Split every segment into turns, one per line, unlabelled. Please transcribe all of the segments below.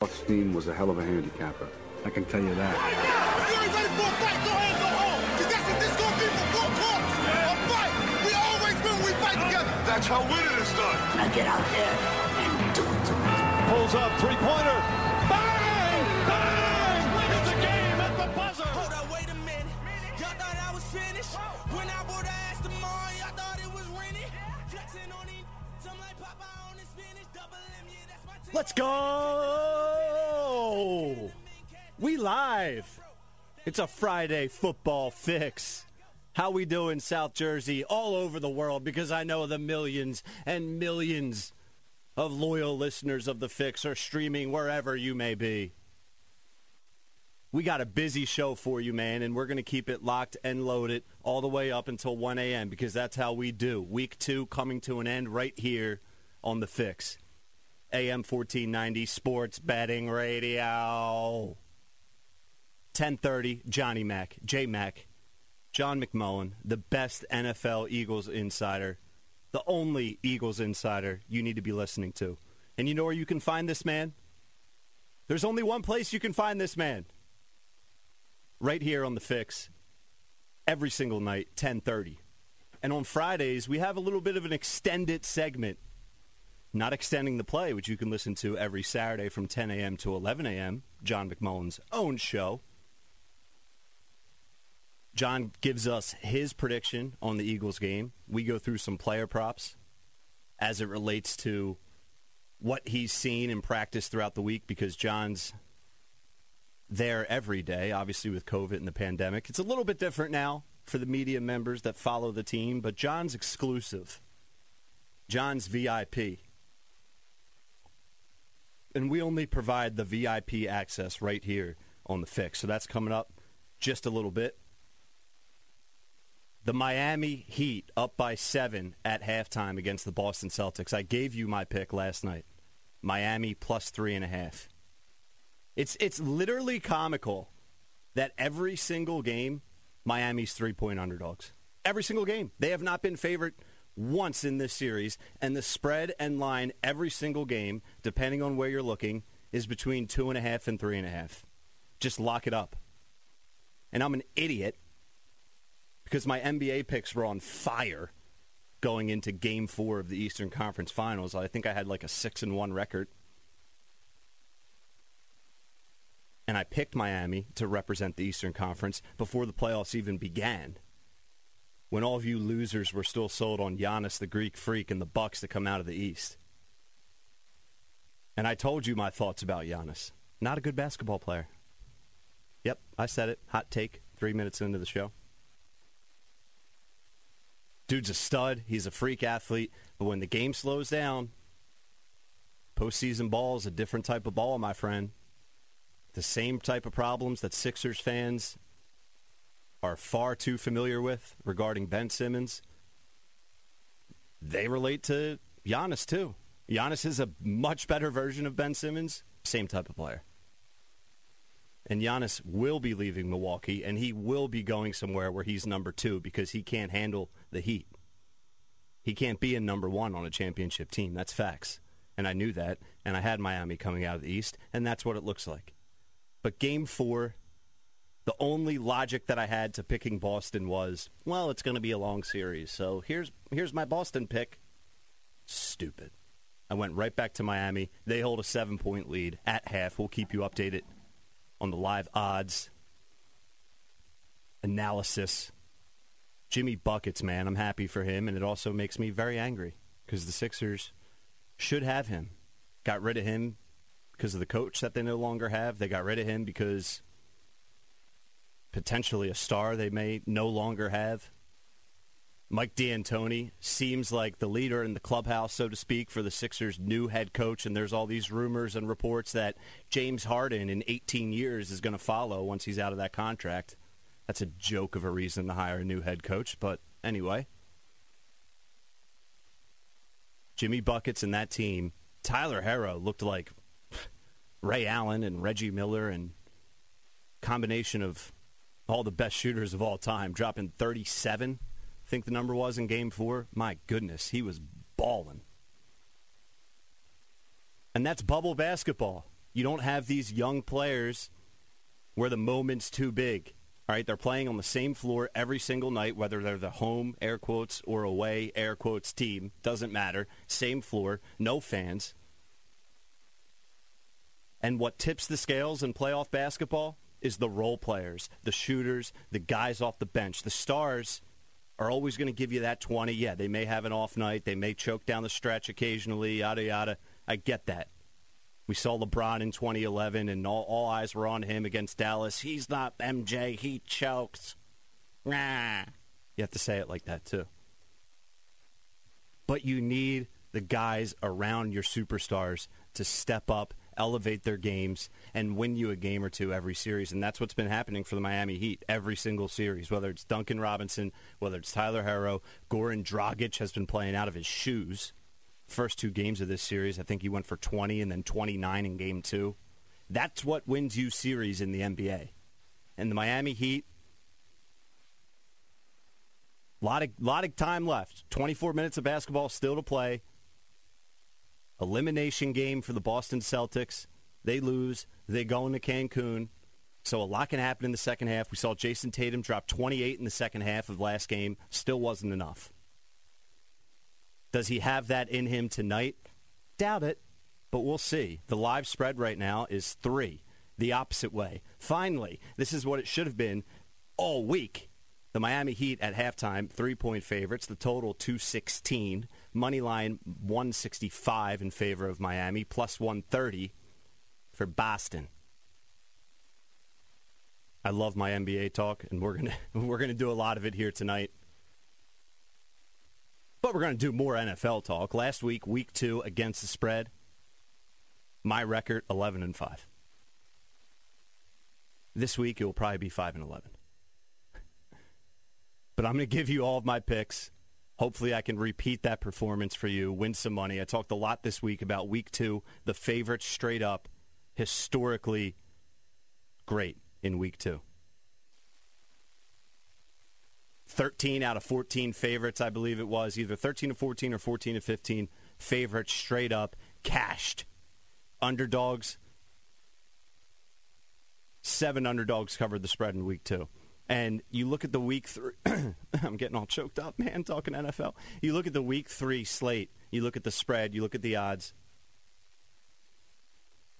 Buck's team was a hell of a handicapper. I can tell you that.
If you ain't ready for a fight, go ahead and go home. Cause that's what this gonna be for four quarters. A fight. We always win when we fight together.
That's how winning is done.
Now get out there and do it.
Pulls up, three-pointer. Bang! Bang!
It's a game at the buzzer.
Hold up, wait a minute. Y'all thought I was finished. When I bought the ass tomorrow, y'all thought it was rented. Flexing on him.
Let's go! We live. It's a Friday football fix. How we doing, South Jersey, all over the world? Because I know the millions and millions of loyal listeners of the fix are streaming wherever you may be. We got a busy show for you, man, and we're going to keep it locked and loaded all the way up until 1 a.m. because that's how we do. Week two coming to an end right here on the fix. AM 1490 Sports Betting Radio. 1030, Johnny Mac, J Mac, John McMullen, the best NFL Eagles insider, the only Eagles insider you need to be listening to. And you know where you can find this man? There's only one place you can find this man. Right here on the fix. Every single night, 1030. And on Fridays, we have a little bit of an extended segment not extending the play, which you can listen to every Saturday from 10 a.m. to 11 a.m., John McMullen's own show. John gives us his prediction on the Eagles game. We go through some player props as it relates to what he's seen in practice throughout the week because John's there every day, obviously with COVID and the pandemic. It's a little bit different now for the media members that follow the team, but John's exclusive. John's VIP and we only provide the VIP access right here on the fix. So that's coming up just a little bit. The Miami Heat up by seven at halftime against the Boston Celtics. I gave you my pick last night. Miami plus three and a half. It's it's literally comical that every single game Miami's three point underdogs. Every single game. They have not been favored once in this series, and the spread and line every single game, depending on where you're looking, is between two and a half and three and a half. Just lock it up. And I'm an idiot because my NBA picks were on fire going into game four of the Eastern Conference Finals. I think I had like a six and one record. And I picked Miami to represent the Eastern Conference before the playoffs even began when all of you losers were still sold on Giannis, the Greek freak, and the Bucks to come out of the East. And I told you my thoughts about Giannis. Not a good basketball player. Yep, I said it. Hot take three minutes into the show. Dude's a stud. He's a freak athlete. But when the game slows down, postseason ball is a different type of ball, my friend. The same type of problems that Sixers fans are far too familiar with regarding Ben Simmons, they relate to Giannis too. Giannis is a much better version of Ben Simmons, same type of player. And Giannis will be leaving Milwaukee, and he will be going somewhere where he's number two because he can't handle the heat. He can't be a number one on a championship team. That's facts. And I knew that, and I had Miami coming out of the East, and that's what it looks like. But game four the only logic that I had to picking Boston was, well, it's going to be a long series. So here's here's my Boston pick. Stupid. I went right back to Miami. They hold a seven point lead at half. We'll keep you updated on the live odds analysis. Jimmy Buckets, man, I'm happy for him, and it also makes me very angry because the Sixers should have him. Got rid of him because of the coach that they no longer have. They got rid of him because potentially a star they may no longer have. Mike D'Antoni seems like the leader in the clubhouse, so to speak, for the Sixers' new head coach, and there's all these rumors and reports that James Harden in 18 years is going to follow once he's out of that contract. That's a joke of a reason to hire a new head coach, but anyway. Jimmy Buckets and that team. Tyler Herro looked like Ray Allen and Reggie Miller and combination of all the best shooters of all time, dropping 37, I think the number was in game four. My goodness, he was balling. And that's bubble basketball. You don't have these young players where the moment's too big. All right, they're playing on the same floor every single night, whether they're the home air quotes or away air quotes team. Doesn't matter. Same floor, no fans. And what tips the scales in playoff basketball is the role players, the shooters, the guys off the bench. The stars are always going to give you that 20. Yeah, they may have an off night. They may choke down the stretch occasionally, yada, yada. I get that. We saw LeBron in 2011, and all, all eyes were on him against Dallas. He's not MJ. He chokes. Nah. You have to say it like that, too. But you need the guys around your superstars to step up elevate their games and win you a game or two every series. And that's what's been happening for the Miami Heat every single series, whether it's Duncan Robinson, whether it's Tyler Herro. Goran Dragic has been playing out of his shoes. First two games of this series, I think he went for 20 and then 29 in game two. That's what wins you series in the NBA. And the Miami Heat, lot of, lot of time left. 24 minutes of basketball still to play elimination game for the Boston Celtics. They lose. They go into Cancun. So a lot can happen in the second half. We saw Jayson Tatum drop 28 in the second half of last game. Still wasn't enough. Does he have that in him tonight? Doubt it, but we'll see. The live spread right now is three, the opposite way. Finally, this is what it should have been all week. The Miami Heat at halftime, three-point favorites. The total 216. Money line 165 in favor of Miami, plus 130 for Boston. I love my NBA talk, and we're gonna we're gonna do a lot of it here tonight. But we're gonna do more NFL talk. Last week, week two against the spread, my record 11 and five. This week it will probably be five and 11. But I'm to give you all of my picks. Hopefully, I can repeat that performance for you, win some money. I talked a lot this week about week two, the favorites straight up, historically great in week two. 13 out of 14 favorites, I believe it was, either 13 to 14 or 14 to 15 favorites straight up, cashed. Underdogs, seven underdogs covered the spread in week two. And you look at the week three, I'm getting all choked up, man, talking NFL. You look at the week three slate, you look at the spread, you look at the odds,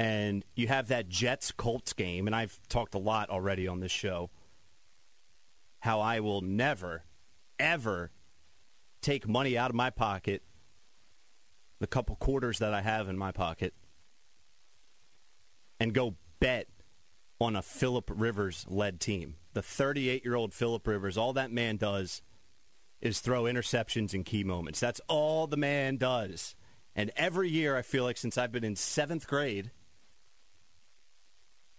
and you have that Jets Colts game. And I've talked a lot already on this show how I will never, ever take money out of my pocket, the couple quarters that I have in my pocket, and go bet on a Philip Rivers led team the 38 year old Philip Rivers, all that man does is throw interceptions in key moments. That's all the man does. And every year, I feel like since I've been in seventh grade,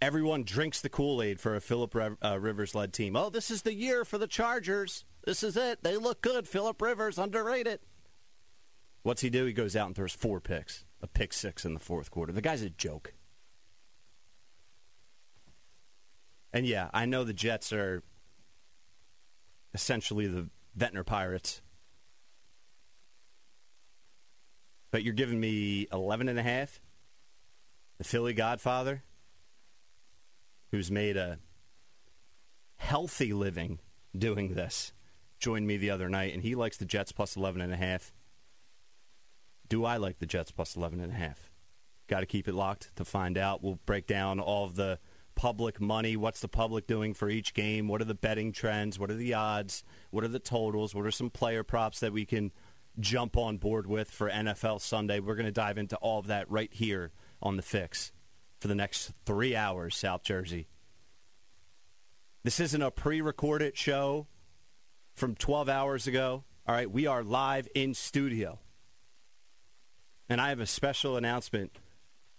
everyone drinks the Kool Aid for a Philip uh, Rivers led team. Oh, this is the year for the Chargers. This is it. They look good. Philip Rivers, underrated. What's he do? He goes out and throws four picks, a pick six in the fourth quarter. The guy's a joke. And yeah, I know the Jets are essentially the Ventnor Pirates. But you're giving me 11 and a half. The Philly Godfather, who's made a healthy living doing this, joined me the other night, and he likes the Jets plus 11 and a half. Do I like the Jets plus 11 and a half? Got to keep it locked to find out. We'll break down all of the public money? What's the public doing for each game? What are the betting trends? What are the odds? What are the totals? What are some player props that we can jump on board with for NFL Sunday? We're going to dive into all of that right here on the fix for the next three hours, South Jersey. This isn't a pre recorded show from 12 hours ago. All right, we are live in studio. And I have a special announcement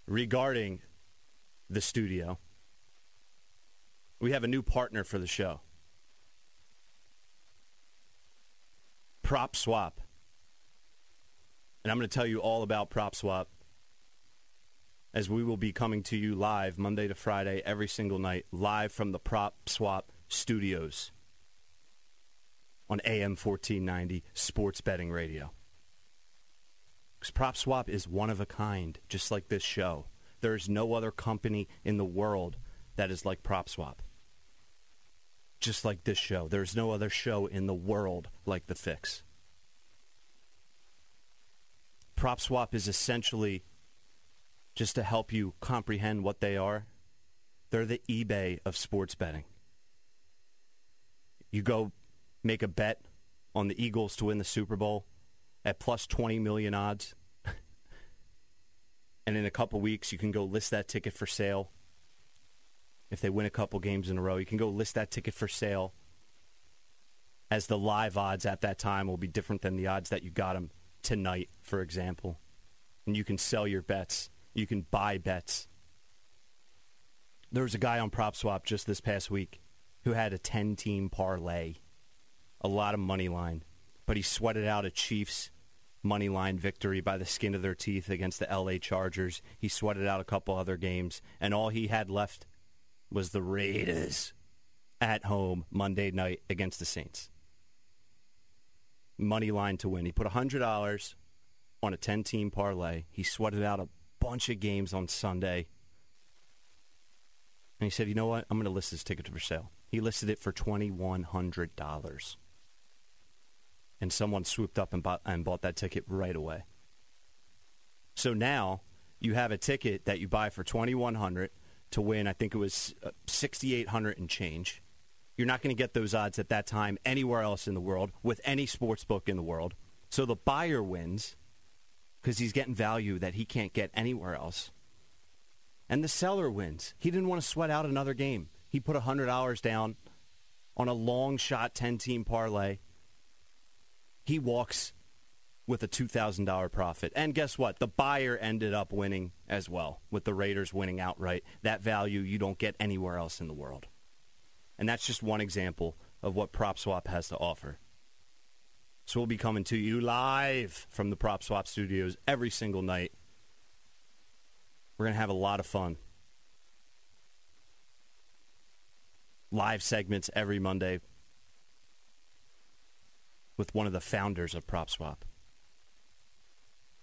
regarding the studio we have a new partner for the show. PropSwap. And I'm going to tell you all about PropSwap as we will be coming to you live Monday to Friday every single night, live from the PropSwap studios on AM 1490 Sports Betting Radio. Because PropSwap is one of a kind, just like this show. There's no other company in the world that is like PropSwap. Just like this show. There's no other show in the world like The Fix. PropSwap is essentially just to help you comprehend what they are. They're the eBay of sports betting. You go make a bet on the Eagles to win the Super Bowl at plus 20 million odds. and in a couple weeks, you can go list that ticket for sale. If they win a couple games in a row, you can go list that ticket for sale. As the live odds at that time will be different than the odds that you got them tonight, for example. And you can sell your bets. You can buy bets. There was a guy on PropSwap just this past week who had a 10 team parlay, a lot of money line, but he sweated out a Chiefs money line victory by the skin of their teeth against the LA Chargers. He sweated out a couple other games, and all he had left was the Raiders at home Monday night against the Saints. Money line to win. He put $100 on a 10 team parlay. He sweated out a bunch of games on Sunday. And he said, you know what? I'm going to list this ticket for sale. He listed it for $2,100 and someone swooped up and bought, and bought that ticket right away. So now you have a ticket that you buy for 2100 to win, I think it was uh, 6800 and change. You're not going to get those odds at that time anywhere else in the world with any sports book in the world. So the buyer wins because he's getting value that he can't get anywhere else. And the seller wins. He didn't want to sweat out another game. He put $100 down on a long shot 10 team parlay he walks with a $2,000 profit. And guess what? The buyer ended up winning as well, with the Raiders winning outright. That value you don't get anywhere else in the world. And that's just one example of what PropSwap has to offer. So we'll be coming to you live from the PropSwap studios every single night. We're going to have a lot of fun. Live segments every Monday with one of the founders of PropSwap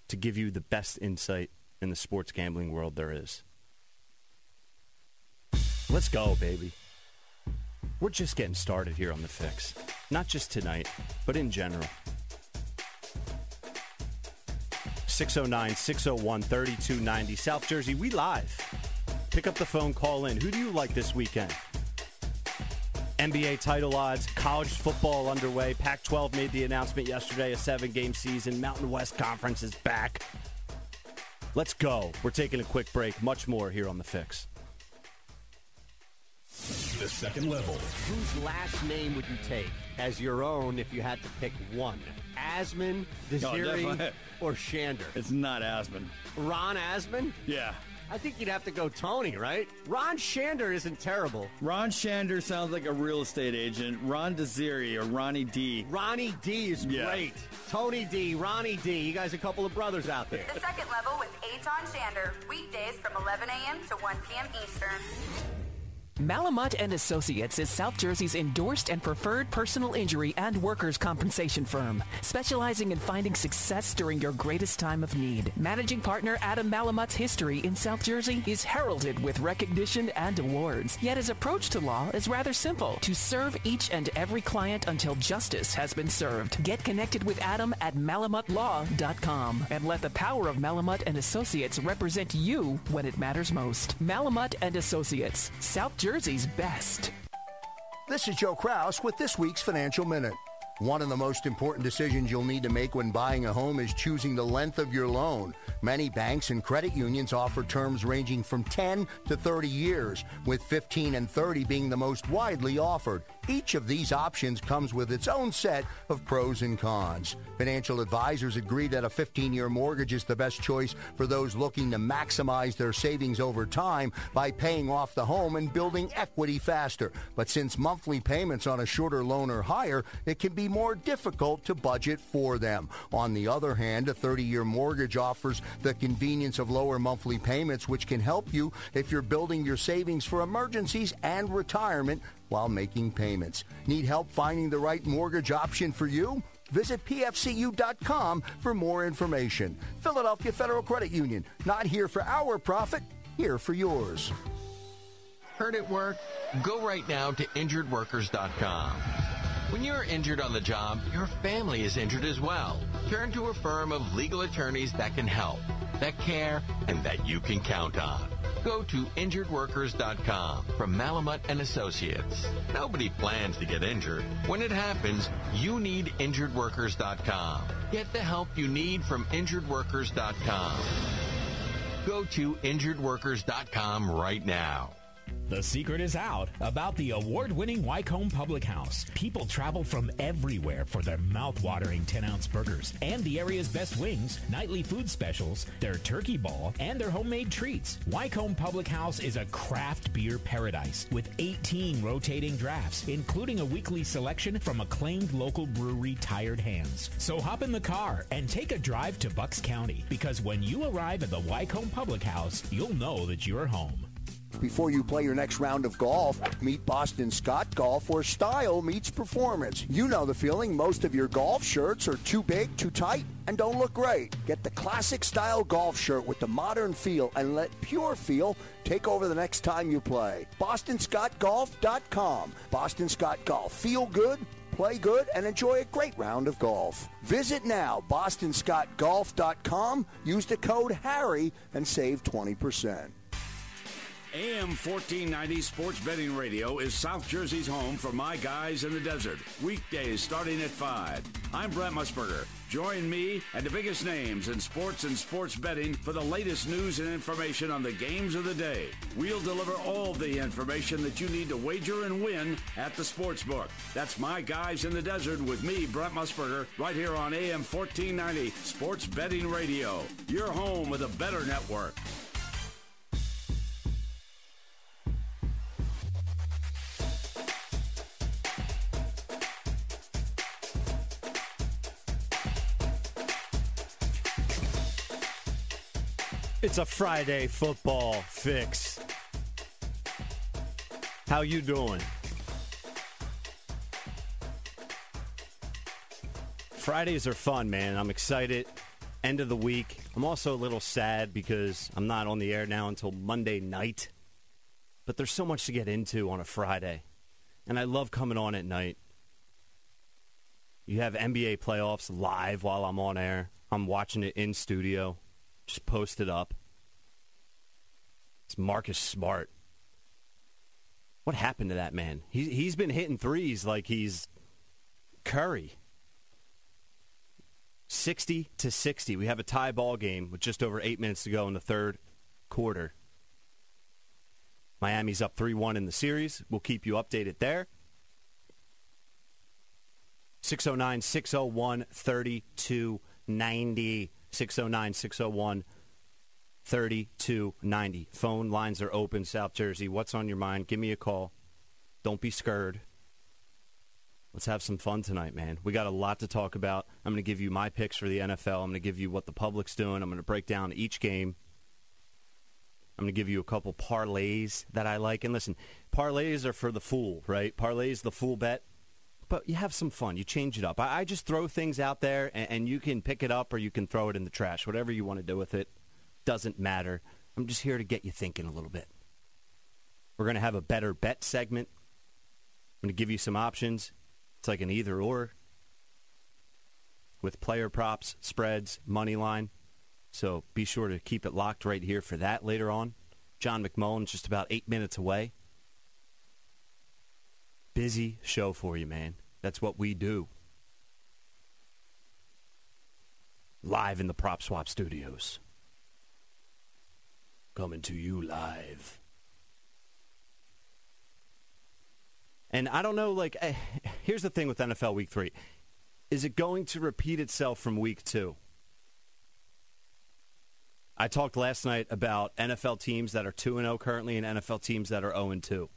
to give you the best insight in the sports gambling world there is. Let's go, baby. We're just getting started here on the fix. Not just tonight, but in general. 609 601 3290. South Jersey, we live. Pick up the phone, call in. Who do you like this weekend? NBA title odds, college football underway. Pac 12 made the announcement yesterday a seven game season. Mountain West Conference is back. Let's go. We're taking a quick break. Much more here on The Fix.
The second level.
Whose last name would you take as your own if you had to pick one? Asman, Desiri,
definitely.
or Shander?
It's not Asman.
Ron Asman?
Yeah.
I think you'd have to go Tony, right? Ron Shander isn't terrible.
Ron Shander sounds like a real estate agent. Ron Desiri or Ronnie D.
Ronnie D is
Yeah.
great. Tony D, Ronnie D. You guys a couple of brothers out there.
The second level with Aton Shander, weekdays from 11 a.m. to 1 p.m. Eastern.
Malamut and Associates is South Jersey's endorsed and preferred personal injury and workers' compensation firm, specializing in finding success during your greatest time of need. Managing partner Adam Malamut's history in South Jersey is heralded with recognition and awards. Yet his approach to law is rather simple: to serve each and every client until justice has been served. Get connected with Adam at malamutlaw.com and let the power of Malamut and Associates represent you when it matters most. Malamut and Associates, South Jersey's best.
This is Joe Kraus with this week's Financial Minute. One of the most important decisions you'll need to make when buying a home is choosing the length of your loan. Many banks and credit unions offer terms ranging from 10 to 30 years, with 15 and 30 being the most widely offered. Each of these options comes with its own set of pros and cons. Financial advisors agree that a 15 year mortgage is the best choice for those looking to maximize their savings over time by paying off the home and building equity faster. But since monthly payments on a shorter loan are higher, it can be more difficult to budget for them. On the other hand, a 30 year mortgage offers the convenience of lower monthly payments, which can help you if you're building your savings for emergencies and retirement while making payments. Need help finding the right mortgage option for you? Visit pfcu.com for more information. Philadelphia Federal Credit Union, not here for our profit, here for yours.
Hurt at work? Go right now to injuredworkers.com. When you're injured on the job, your family is injured as well. Turn to a firm of legal attorneys that can help, that care, and that you can count on. Go to injuredworkers.com from Malamut and Associates. Nobody plans to get injured. When it happens, you need injuredworkers.com. Get the help you need from injuredworkers.com. Go to injuredworkers.com right now.
The secret is out about the award-winning Wycombe Public House. People travel from everywhere for their mouth-watering 10-ounce burgers and the area's best wings, nightly food specials, their turkey ball, and their homemade treats. Wycombe Public House is a craft beer paradise with 18 rotating drafts, including a weekly selection from acclaimed local brewery Tired Hands. So hop in the car and take a drive to Bucks County because when you arrive at the Wycombe Public House, you'll know that you're home.
Before you play your next round of golf, meet Boston Scott Golf where style meets performance. You know the feeling. Most of your golf shirts are too big, too tight, and don't look great. Get the classic style golf shirt with the modern feel and let pure feel take over the next time you play. BostonScottGolf.com. Boston Scott Golf. Feel good, play good, and enjoy a great round of golf. Visit now, BostonScottGolf.com. Use the code HARRY and save 20%.
AM 1490 Sports Betting Radio is South Jersey's home for my guys in the desert. Weekdays starting at 5. I'm Brent Musburger. Join me and the biggest names in sports and sports betting for the latest news and information on the games of the day. We'll deliver all the information that you need to wager and win at the sports book. That's my guys in the desert with me, Brent Musburger, right here on AM 1490 Sports Betting Radio. Your home with a better network.
It's a Friday football fix. How you doing? Fridays are fun, man. I'm excited. End of the week. I'm also a little sad because I'm not on the air now until Monday night. But there's so much to get into on a Friday. And I love coming on at night. You have NBA playoffs live while I'm on air. I'm watching it in studio. Just post it up. It's Marcus Smart. What happened to that man? He, he's been hitting threes like he's Curry. 60 to 60. We have a tie ball game with just over eight minutes to go in the third quarter. Miami's up 3 1 in the series. We'll keep you updated there. 609 601 3290. 609 601 3290. Phone lines are open, South Jersey. What's on your mind? Give me a call. Don't be scared. Let's have some fun tonight, man. We got a lot to talk about. I'm going to give you my picks for the NFL. I'm going to give you what the public's doing. I'm going to break down each game. I'm going to give you a couple parlays that I like. And listen, parlays are for the fool, right? Parlays the fool bet but you have some fun. You change it up. I, I just throw things out there, and, and, you can pick it up or you can throw it in the trash. Whatever you want to do with it doesn't matter. I'm just here to get you thinking a little bit. We're going to have a better bet segment. I'm going to give you some options. It's like an either or with player props, spreads, money line. So be sure to keep it locked right here for that later on. John McMullen's just about eight minutes away busy show for you, man. That's what we do. Live in the PropSwap studios. Coming to you live. And I don't know, like, eh, here's the thing with NFL Week 3. Is it going to repeat itself from Week 2? I talked last night about NFL teams that are 2 0 currently and NFL teams that are 0 2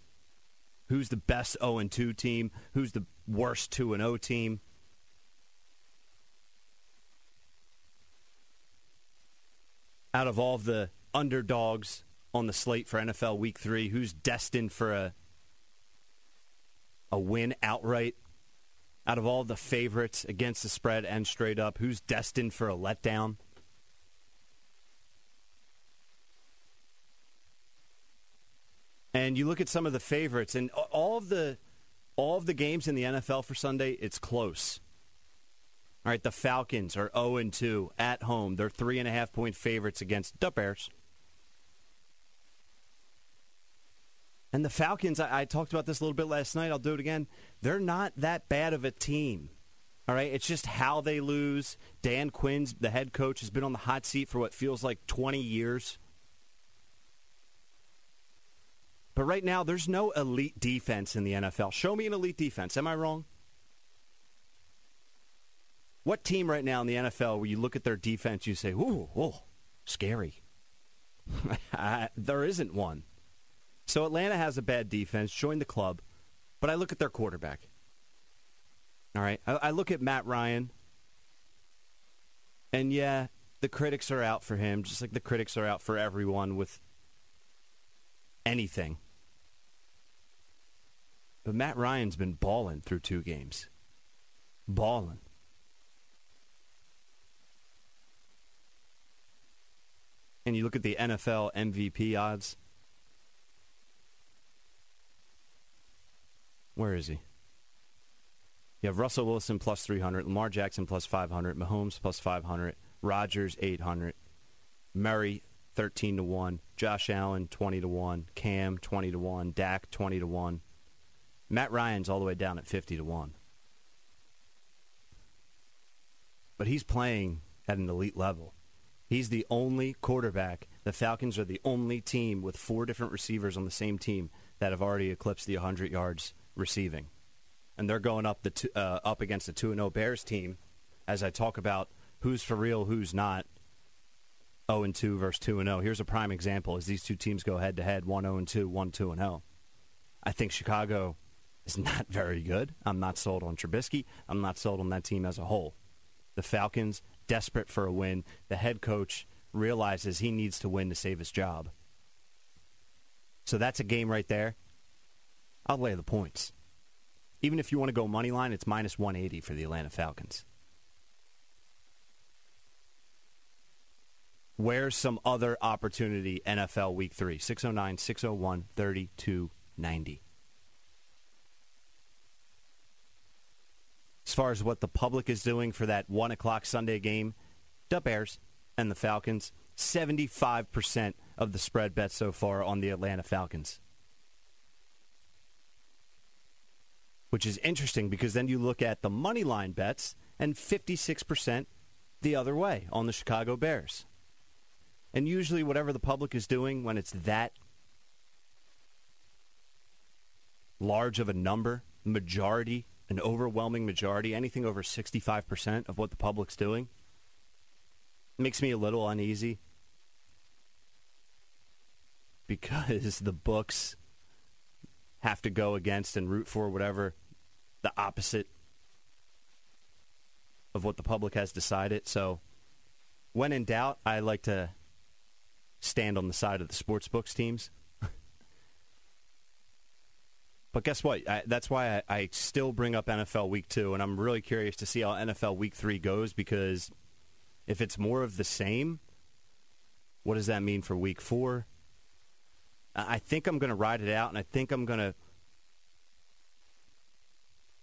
who's the best 0 2 team, who's the worst 2 and 0 team. Out of all of the underdogs on the slate for NFL Week 3, who's destined for a a win outright? Out of all the favorites against the spread and straight up, who's destined for a letdown? And you look at some of the favorites, and all of the all of the games in the NFL for Sunday, it's close. All right, the Falcons are 0 and 2 at home. They're three and a half point favorites against the Bears. And the Falcons, I, I, talked about this a little bit last night. I'll do it again. They're not that bad of a team. All right, it's just how they lose. Dan Quinn's the head coach has been on the hot seat for what feels like 20 years. But right now, there's no elite defense in the NFL. Show me an elite defense. Am I wrong? What team right now in the NFL where you look at their defense, you say, ooh, ooh scary? there isn't one. So Atlanta has a bad defense, join the club, but I look at their quarterback. All right. I, I look at Matt Ryan, and yeah, the critics are out for him, just like the critics are out for everyone with anything. But Matt Ryan's been balling through two games. Balling. And you look at the NFL MVP odds. Where is he? You have Russell Wilson plus 300, Lamar Jackson plus 500, Mahomes plus 500, Rodgers 800, Murray 13 to 1, Josh Allen 20 to 1, Cam 20 to 1, Dak 20 to 1. Matt Ryan's all the way down at 50 to 1. But he's playing at an elite level. He's the only quarterback. The Falcons are the only team with four different receivers on the same team that have already eclipsed the 100 yards receiving and they're going up the two, uh, up against the two and zero Bears team. As I talk about who's for real, who's not. 0 and 2 versus 2 and 0. Here's a prime example as these two teams go head to head, 1 0 and 2, 1 2 and 0. I think Chicago is not very good. I'm not sold on Trubisky. I'm not sold on that team as a whole. The Falcons desperate for a win. The head coach realizes he needs to win to save his job. So that's a game right there. I'll lay the points. Even if you want to go money line, it's minus 180 for the Atlanta Falcons. Where's some other opportunity NFL Week 3? 609 601 3290. As far as what the public is doing for that 1 o'clock Sunday game, the Bears and the Falcons, 75% of the spread bet so far on the Atlanta Falcons. which is interesting because then you look at the money line bets and 56% the other way on the Chicago Bears. And usually, whatever the public is doing when it's that large of a number, majority, an overwhelming majority, anything over 65% of what the public's doing, makes me a little uneasy because the books have to go against and root for whatever the opposite of what the public has decided. So, when in doubt, I like to stand on the side of the sports books teams. but guess what? I, that's why I, I still bring up NFL Week Two, and I'm really curious to see how NFL Week Three goes because if it's more of the same, what does that mean for Week Four? I think I'm going to ride it out, and I think I'm going to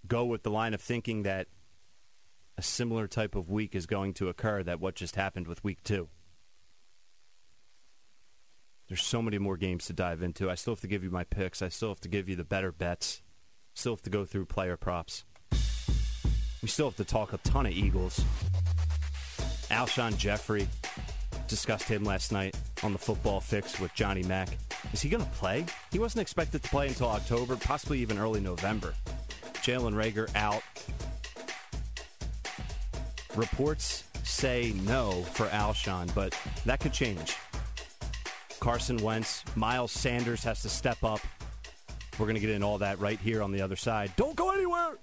go with the line of thinking that a similar type of week is going to occur that what just happened with week two. There's so many more games to dive into. I still have to give you my picks. I still have to give you the better bets. Still have to go through player props. We still have to talk a ton of Eagles. Alshon Jeffery discussed him last night on the football fix with Johnny Mack. Is he going to play? He wasn't expected to play until October, possibly even early November. Jalen Reagor out. Reports say no for Alshon, but that could change. Carson Wentz, Miles Sanders has to step up. We're going to get in all that right here on the other side. Don't go anywhere.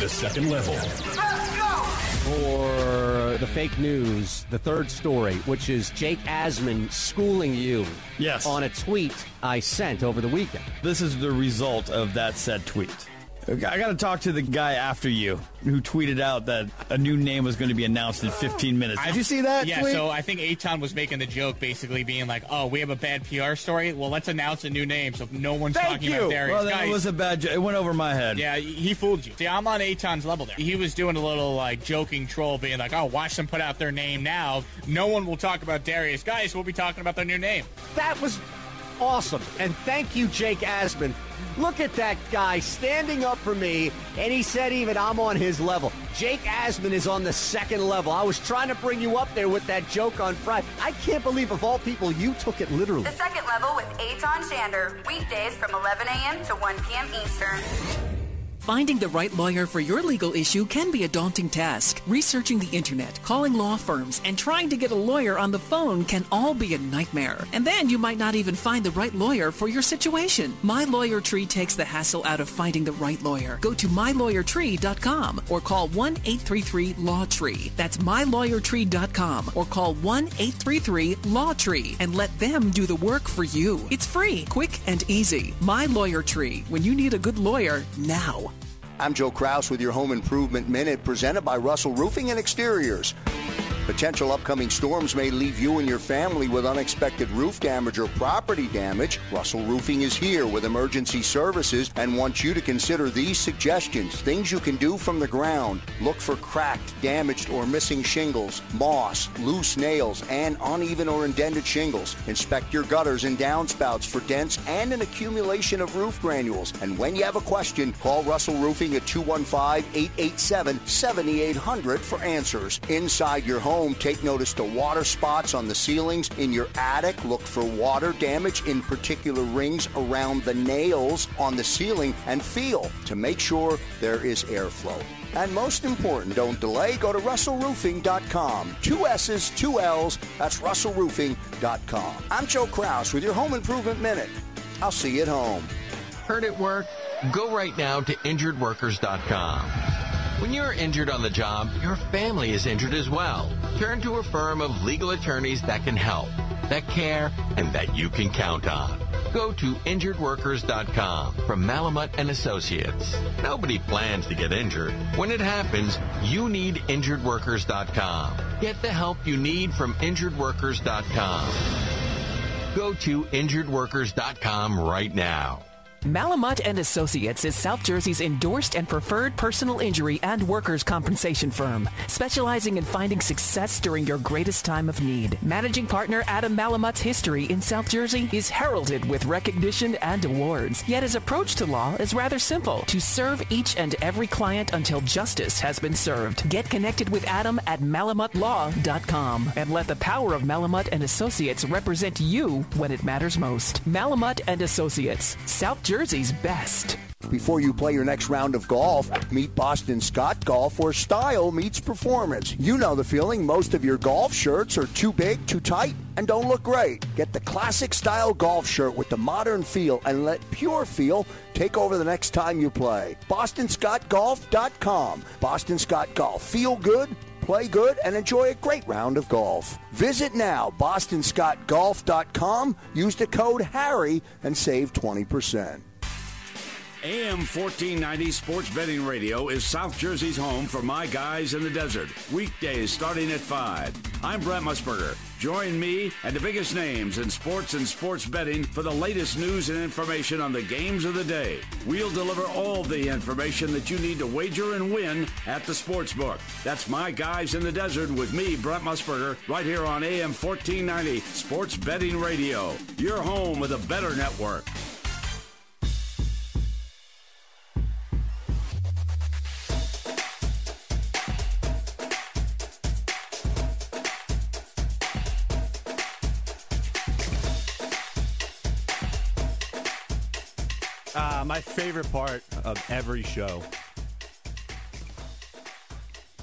The second level. Let's go!
For the fake news, the third story, which is Jake Asman schooling you
yes.
on a tweet I sent over the weekend.
This is the result of that said tweet. I got to talk to the guy after you who tweeted out that a new name was going to be announced in 15 minutes. Did you see that?
Yeah,
tweet?
so I think Aton was making the joke, basically being like, "Oh, we have a bad PR story. Well, let's announce a new name so no one's
Thank
talking
you.
about Darius."
Well, that
Guys,
was a bad. Jo- it went over my head.
yeah, he fooled you. See, I'm on Aton's level there. He was doing a little like joking troll, being like, "Oh, watch them put out their name now. No one will talk about Darius. Guys, we'll be talking about their new name."
That was awesome. And thank you, Jake Asman. Look at that guy standing up for me, and he said even I'm on his level. Jake Asman is on the second level. I was trying to bring you up there with that joke on Friday. I can't believe, of all people, you took it literally.
The second level with Aton Shander, weekdays from 11 a.m. to 1 p.m. Eastern.
Finding the right lawyer for your legal issue can be a daunting task. Researching the internet, calling law firms, and trying to get a lawyer on the phone can all be a nightmare. And then you might not even find the right lawyer for your situation. My Lawyer Tree takes the hassle out of finding the right lawyer. Go to mylawyertree.com or call 1-833-LAW-TREE. That's mylawyertree.com or call 1-833-LAW-TREE and let them do the work for you. It's free, quick, and easy. My Lawyer Tree. When you need a good lawyer, now.
I'm Joe Kraus with your Home Improvement Minute presented by Russell Roofing and Exteriors. Potential upcoming storms may leave you and your family with unexpected roof damage or property damage. Russell Roofing is here with emergency services and wants you to consider these suggestions. Things you can do from the ground. Look for cracked, damaged, or missing shingles, moss, loose nails, and uneven or indented shingles. Inspect your gutters and downspouts for dents and an accumulation of roof granules. And when you have a question, call Russell Roofing at 215-887-7800 for answers. Inside your home, take notice to water spots on the ceilings. In your attic, look for water damage in particular rings around the nails on the ceiling and feel to make sure there is airflow. And most important, don't delay. Go to russellroofing.com. Two S's, two L's. That's russellroofing.com. I'm Joe Kraus with your Home Improvement Minute. I'll see you at home.
Heard it work? Go right now to injuredworkers.com. When you're injured on the job, your family is injured as well. Turn to a firm of legal attorneys that can help, that care, and that you can count on. Go to injuredworkers.com from Malamut and Associates. Nobody plans to get injured. When it happens, you need injuredworkers.com. Get the help you need from injuredworkers.com. Go to injuredworkers.com right now.
Malamut and Associates is South Jersey's endorsed and preferred personal injury and workers' compensation firm, specializing in finding success during your greatest time of need. Managing partner Adam Malamut's history in South Jersey is heralded with recognition and awards. Yet his approach to law is rather simple: to serve each and every client until justice has been served. Get connected with Adam at malamutlaw.com and let the power of Malamut and Associates represent you when it matters most. Malamut and Associates, South Jersey's best.
Before you play your next round of golf, meet Boston Scott Golf where style meets performance. You know the feeling. Most of your golf shirts are too big, too tight, and don't look great. Get the classic style golf shirt with the modern feel and let pure feel take over the next time you play. BostonScottGolf.com. Boston Scott Golf. Feel good, play good, and enjoy a great round of golf. Visit now, bostonscottgolf.com. Use the code HARRY and save 20%.
AM 1490 Sports Betting Radio is South Jersey's home for my guys in the desert. Weekdays starting at 5. I'm Brent Musburger. Join me and the biggest names in sports and sports betting for the latest news and information on the games of the day. We'll deliver all the information that you need to wager and win at the sports book. That's my guys in the desert with me, Brent Musburger, right here on AM 1490 Sports Betting Radio. Your home with a better network.
My favorite part of every show.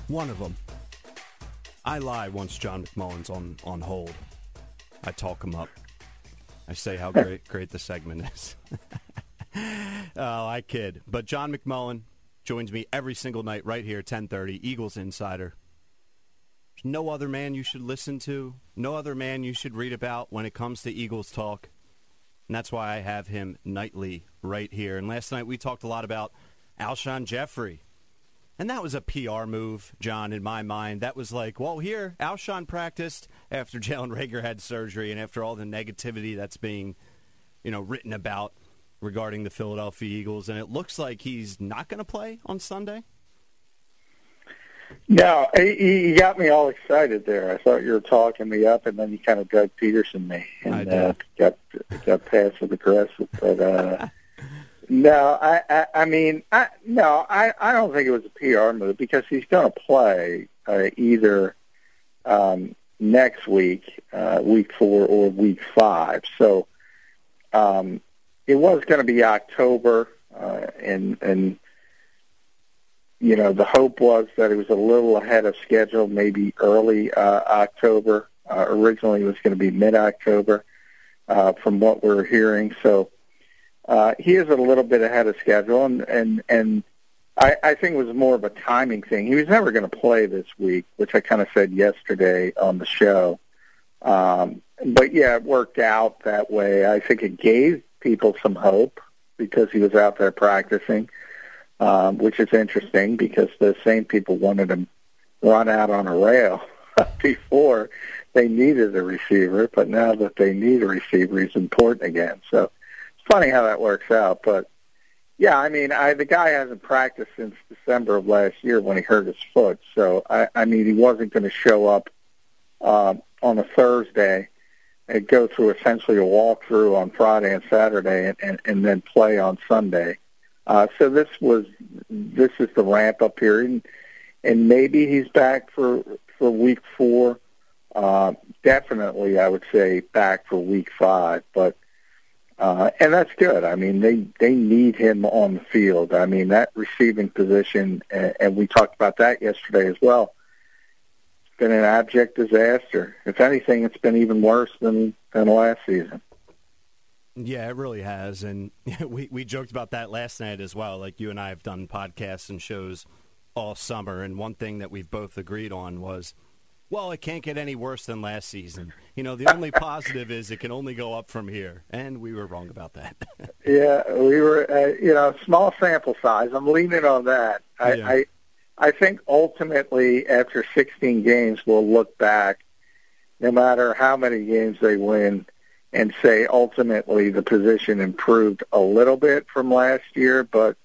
One of them. I lie once John McMullen's on, on hold. I talk him up. I say how great great the segment is. oh, I kid. But John McMullen joins me every single night right here, 1030, Eagles Insider. There's no other man you should listen to, no other man you should read about when it comes to Eagles talk. And that's why I have him nightly right here. And last night we talked a lot about Alshon Jeffery. And that was a PR move, John, in my mind. That was like, well, here, Alshon practiced after Jalen Reagor had surgery and after all the negativity that's being, you know, written about regarding the Philadelphia Eagles. And it looks like he's not going to play on Sunday.
No, he, he got me all excited there. I thought you were talking me up, and then you kind of Doug Pederson me and uh, got got passive aggressive. But uh, no, I, I I mean, I no, I I don't think it was a PR move because he's going to play uh, either um, next week, uh, week four, or week five. So um, it was going to be October, uh, and and you know, the hope was that it was a little ahead of schedule, maybe early uh, October. Uh, originally, it was going to be mid-October, uh, from what we're hearing. So uh, he is a little bit ahead of schedule, and and and I, I think it was more of a timing thing. He was never going to play this week, which I kind of said yesterday on the show. Um, but yeah, it worked out that way. I think it gave people some hope because he was out there practicing um, which is interesting because the same people wanted him run out on a rail before they needed a receiver, but now that they need a receiver, he's important again. So it's funny how that works out. But yeah, I mean, I, the guy hasn't practiced since December of last year when he hurt his foot. So I, I mean, he wasn't going to show up uh, on a Thursday and go through essentially a walkthrough on Friday and Saturday, and, and, and then play on Sunday. Uh, so this was this is the ramp up period, and, and maybe he's back for for week four. Uh, definitely, I would say back for week five, but uh, and that's good. I mean, they they need him on the field. I mean, that receiving position, and, and we talked about that yesterday as well. It's been an abject disaster. If anything, it's been even worse than than last season.
Yeah, it really has, and we we joked about that last night as well. Like you and I have done podcasts and shows all summer, and one thing that we've both agreed on was, well, it can't get any worse than last season. You know, the only positive is it can only go up from here, and we were wrong about that.
yeah, we were. Uh, you know, small sample size. I'm leaning on that. I,
Yeah.
I I think ultimately, after 16 games, we'll look back, no matter how many games they win and say ultimately the position improved a little bit from last year, but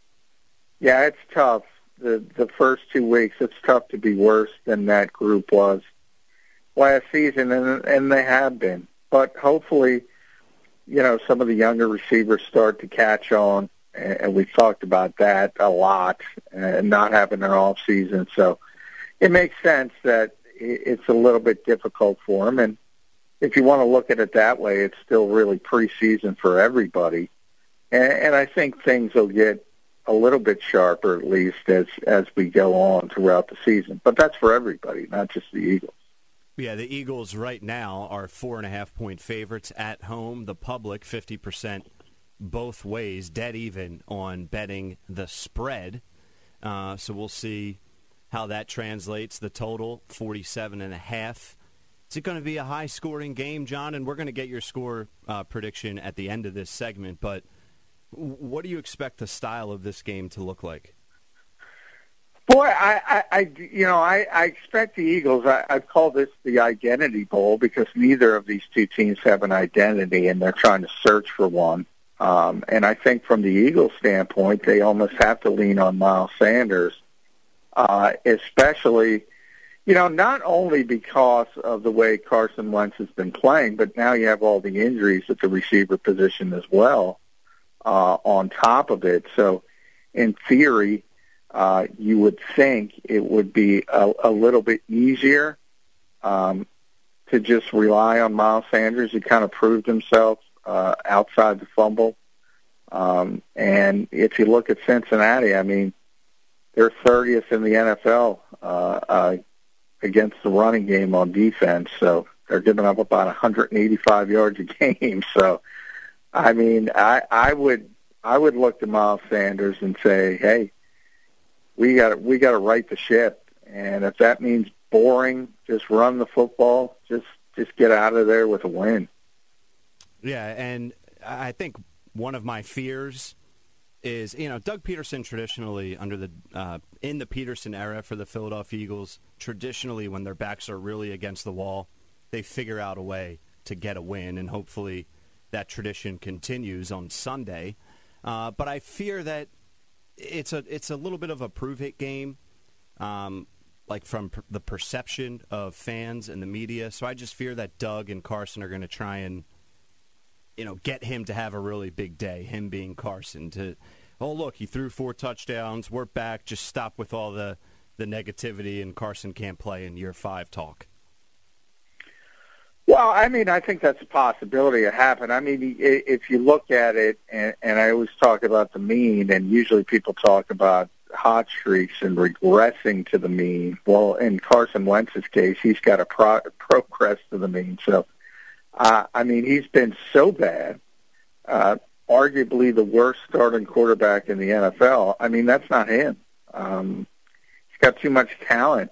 yeah, it's tough. The the first two weeks, it's tough to be worse than that group was last season, and and they have been. But hopefully, you know, some of the younger receivers start to catch on, and we've talked about that a lot, and not having an off season, so it makes sense that it's a little bit difficult for them, and if you want to look at it that way, it's still really preseason for everybody. And, and I think things will get a little bit sharper, at least as as we go on throughout the season. But that's for everybody, not just the Eagles.
Yeah, the Eagles right now are four and a half point favorites at home. The public, 50% both ways, dead even on betting the spread. Uh, so we'll see how that translates. The total, 47 and a half. Is it going to be a high scoring game, John? And we're going to get your score uh, prediction at the end of this segment. But what do you expect the style of this game to look like?
Boy, I, I, I you know, I, I expect the Eagles. I, I've this the identity bowl because neither of these two teams have an identity, and they're trying to search for one. Um, and I think from the Eagles' standpoint, they almost have to lean on Miles Sanders, uh, especially, you know, not only because of the way Carson Wentz has been playing, but now you have all the injuries at the receiver position as well uh, on top of it. So, in theory, uh, you would think it would be a, a little bit easier um, to just rely on Miles Sanders. He kind of proved himself uh, outside the fumble. Um, and if you look at Cincinnati, I mean, they're 30th in the NFL uh, uh, against the running game on defense. So they're giving up about 185 yards a game. So, I mean, I, I would I would look to Miles Sanders and say, hey, we got we got to right the ship, and if that means boring, just run the football, just just get out of there with a win.
Yeah, and I think one of my fears is you know Doug Pederson traditionally under the uh, in the Pederson era for the Philadelphia Eagles traditionally when their backs are really against the wall they figure out a way to get a win. And hopefully that tradition continues on Sunday. Uh, but I fear that it's a it's a little bit of a prove it game um, like from per- the perception of fans and the media so I just fear that Doug and Carson are going to try and you know, get him to have a really big day, him being Carson to oh look, he threw four touchdowns, we're back, just stop with all the the negativity and Carson can't play in year 5 talk.
Well, I mean, I think that's a possibility it happened. I mean, if you look at it, and, and I always talk about the mean, and usually people talk about hot streaks and regressing to the mean. Well, in Carson Wentz's case, he's got a pro- progress to the mean. So uh, I mean, he's been so bad, uh, arguably the worst starting quarterback in the NFL. I mean, that's not him. Um, he's got too much talent,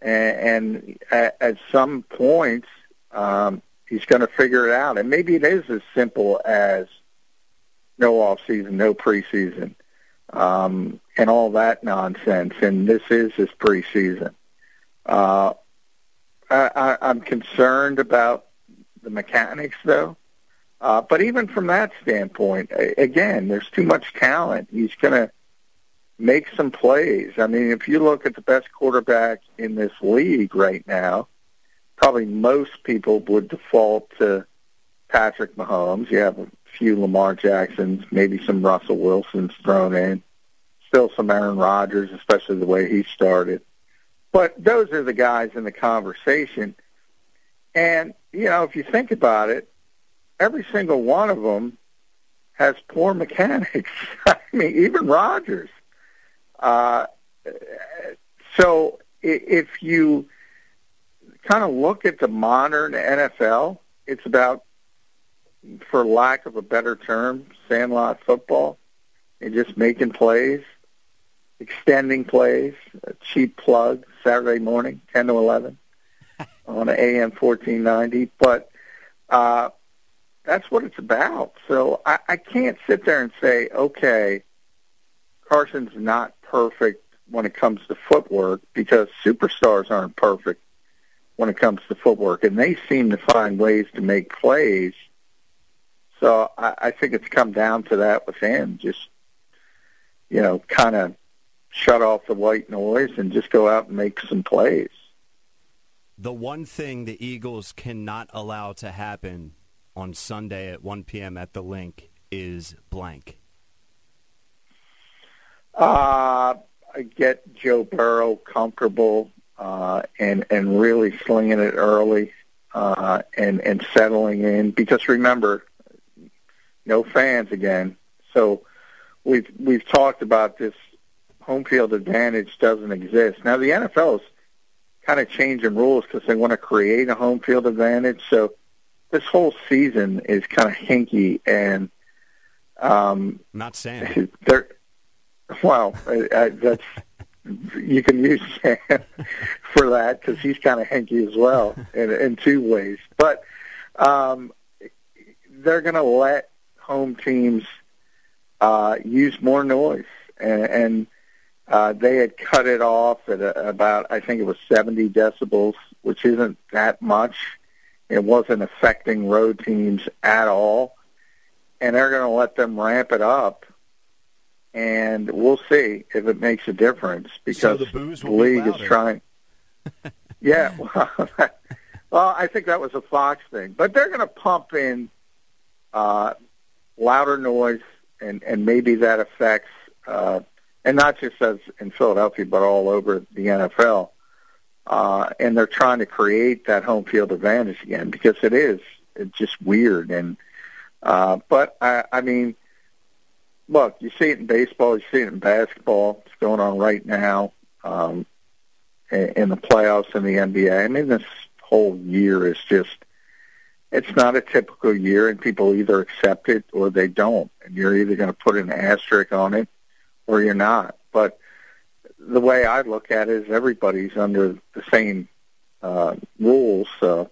and, and at, at some points, um, he's going to figure it out. And maybe it is as simple as no off season, no preseason, um, and all that nonsense. And this is his preseason. Uh, I, I, I'm concerned about the mechanics, though. Uh, but even from that standpoint, again, there's too much talent. He's going to make some plays. I mean, if you look at the best quarterback in this league right now, probably most people would default to Patrick Mahomes. You have a few Lamar Jacksons, maybe some Russell Wilsons thrown in, still some Aaron Rodgers, especially the way he started. But those are the guys in the conversation. And you know, if you think about it, every single one of them has poor mechanics. I mean, even Rodgers. Uh, so if you kind of look at the modern NFL, it's about, for lack of a better term, sandlot football. and just making plays, extending plays, a cheap plug Saturday morning, 10 to 11 on AM 1490, but uh, that's what it's about. So I, I can't sit there and say, okay, Carson's not perfect when it comes to footwork because superstars aren't perfect when it comes to footwork, and they seem to find ways to make plays. So I, I think it's come down to that with him. Just you know, kind of shut off the white noise and just go out and make some plays
the one thing the Eagles cannot allow to happen on Sunday at 1 p.m. at the Linc is blank?
Uh, I get Joe Burrow comfortable uh, and and really slinging it early uh, and and settling in because remember, no fans again. So we've we've talked about this home field advantage doesn't exist now. The NFL is kind of changing rules because they want to create a home field advantage. So this whole season is kind of hinky and um,
not saying
they're well. I, I, that's you can use Sam for that because he's kind of hinky as well in, in two ways. But um, they're going to let home teams uh, use more noise and. and uh, they had cut it off at a, about, I think it was 70 decibels, which isn't that much. It wasn't affecting road teams at all. And they're going to let them ramp it up. And we'll see if it makes a difference because
so the,
the league
be
is trying. yeah, well, well, I think that was a Fox thing, but they're going to pump in uh, louder noise, and and maybe that affects uh, and not just as in Philadelphia, but all over the NFL. Uh, and they're trying to create that home field advantage again because it is it's just weird. And uh, but I, I mean, look, you see it in baseball, you see it in basketball. It's going on right now um, in, the playoffs in the NBA. I mean, this whole year is just it's not a typical year, and people either accept it or they don't. And you're either going to put an asterisk on it or you're not. But the way I look at it is everybody's under the same uh, rules, so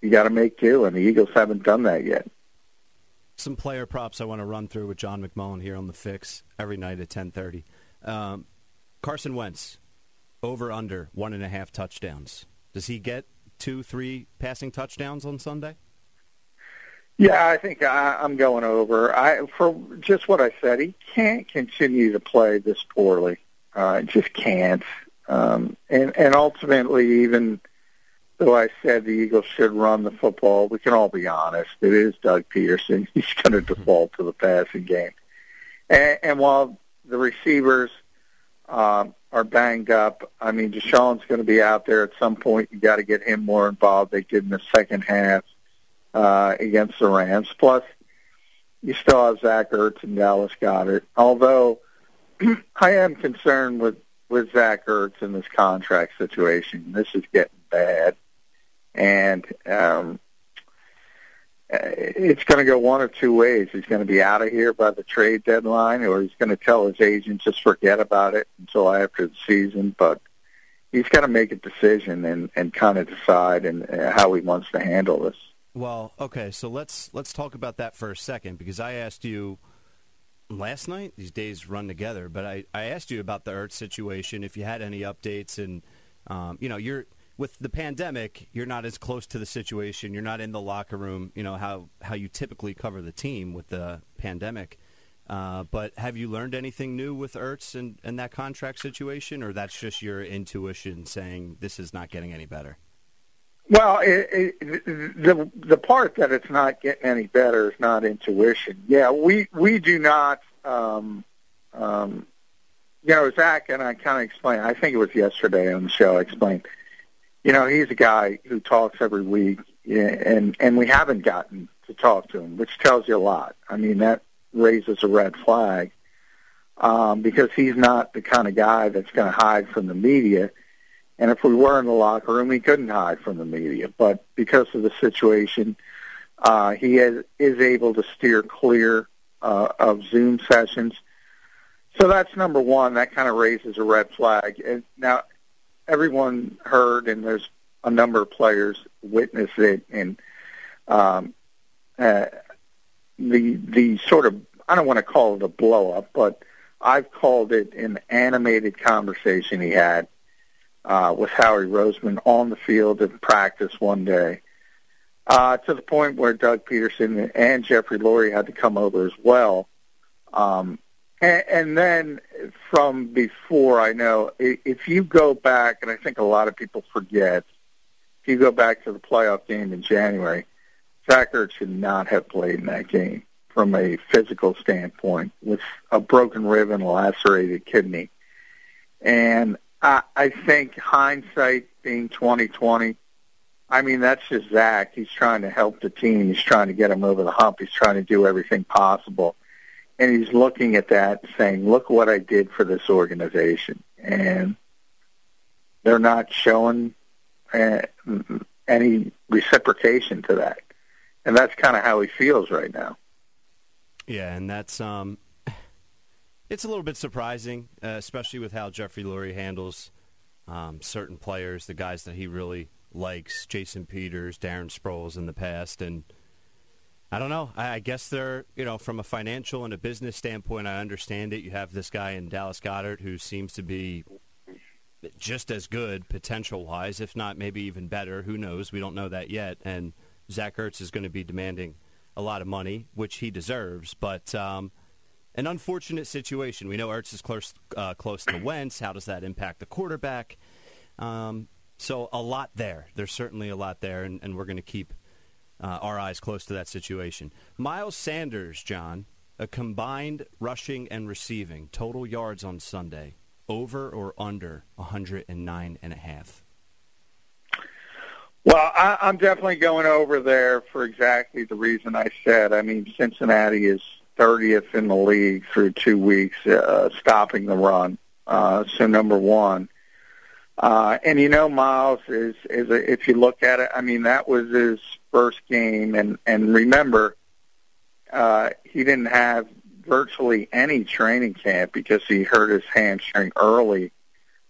you got to make do, and the Eagles haven't done that yet.
Some player props I want to run through with John McMullen here on the Fix every night at 10:30. Um, Carson Wentz over under one and a half touchdowns. Does he get two, three passing touchdowns on Sunday?
Yeah, I think I, I'm going over. I for just what I said, he can't continue to play this poorly. Uh, just can't. Um, and and ultimately, even though I said the Eagles should run the football, we can all be honest. It is Doug Pederson. He's going to default to the passing game. And, and while the receivers um, are banged up, I mean, DeSean's going to be out there at some point. You got to get him more involved. They did in the second half uh, against the Rams. Plus, you still have Zach Ertz and Dallas Goedert. Although I am concerned with with Zach Ertz in this contract situation. This is getting bad, and um, it's going to go one of two ways. He's going to be out of here by the trade deadline, or he's going to tell his agent just forget about it until after the season. But he's got to make a decision and and kind of decide and uh, how he wants to handle this.
Well, okay, so let's let's talk about that for a second because I asked you last night. These days run together, but I, I asked you about the Ertz situation. If you had any updates, and um, you know, you're with the pandemic, you're not as close to the situation. You're not in the locker room. You know how how you typically cover the team with the pandemic. Uh, but have you learned anything new with Ertz and, and that contract situation, or that's just your intuition saying this is not getting any better?
Well, it, it, the the part that it's not getting any better is not intuition. Yeah, we we do not. Um, um, you know, Zach and I kind of explained. I think it was yesterday on the show. I explained. You know, he's a guy who talks every week, and and we haven't gotten to talk to him, which tells you a lot. I mean, that raises a red flag um, because he's not the kind of guy that's going to hide from the media and if we were in the locker room, he couldn't hide from the media. But because of the situation, uh, he has, is able to steer clear uh, of Zoom sessions. So that's number one. That kind of raises a red flag. And now, everyone heard, and there's a number of players witnessed it, and um, uh, the the sort of I don't want to call it a blow up, but I've called it an animated conversation he had uh, with Howie Roseman on the field in practice one day, uh, to the point where Doug Pederson and Jeffrey Lurie had to come over as well. Um, and, and then from before, I know if you go back, and I think a lot of people forget, if you go back to the playoff game in January, Zach Ertz should not have played in that game from a physical standpoint with a broken rib and a lacerated kidney. And uh, I think hindsight being twenty twenty, I mean that's just Zach. He's trying to help the team. He's trying to get him over the hump. He's trying to do everything possible, and he's looking at that, saying, "Look what I did for this organization," and they're not showing uh, any reciprocation to that, and that's kind of how he feels right now.
Yeah, and that's um, it's a little bit surprising, uh, especially with how Jeffrey Lurie handles um, certain players, the guys that he really likes, Jason Peters, Darren Sproles in the past, and I don't know. I, I guess they're, you know, from a financial and a business standpoint, I understand it. You have this guy in Dallas Goedert who seems to be just as good potential-wise, if not maybe even better. Who knows? We don't know that yet. And Zach Ertz is going to be demanding a lot of money, which he deserves. But um, an unfortunate situation. We know Ertz is close uh, close to Wentz. How does that impact the quarterback? Um, so a lot there. There's certainly a lot there, and, and we're going to keep uh, our eyes close to that situation. Miles Sanders, John, a combined rushing and receiving total yards on Sunday, over or under 109 and a half.
Well, I, I'm definitely going over there for exactly the reason I said. I mean, Cincinnati is 30th in the league through two weeks, uh, stopping the run. Uh, so number one. Uh, and you know, Miles is, is a, if you look at it, I mean, that was his first game. And, and remember, uh, he didn't have virtually any training camp because he hurt his hamstring early,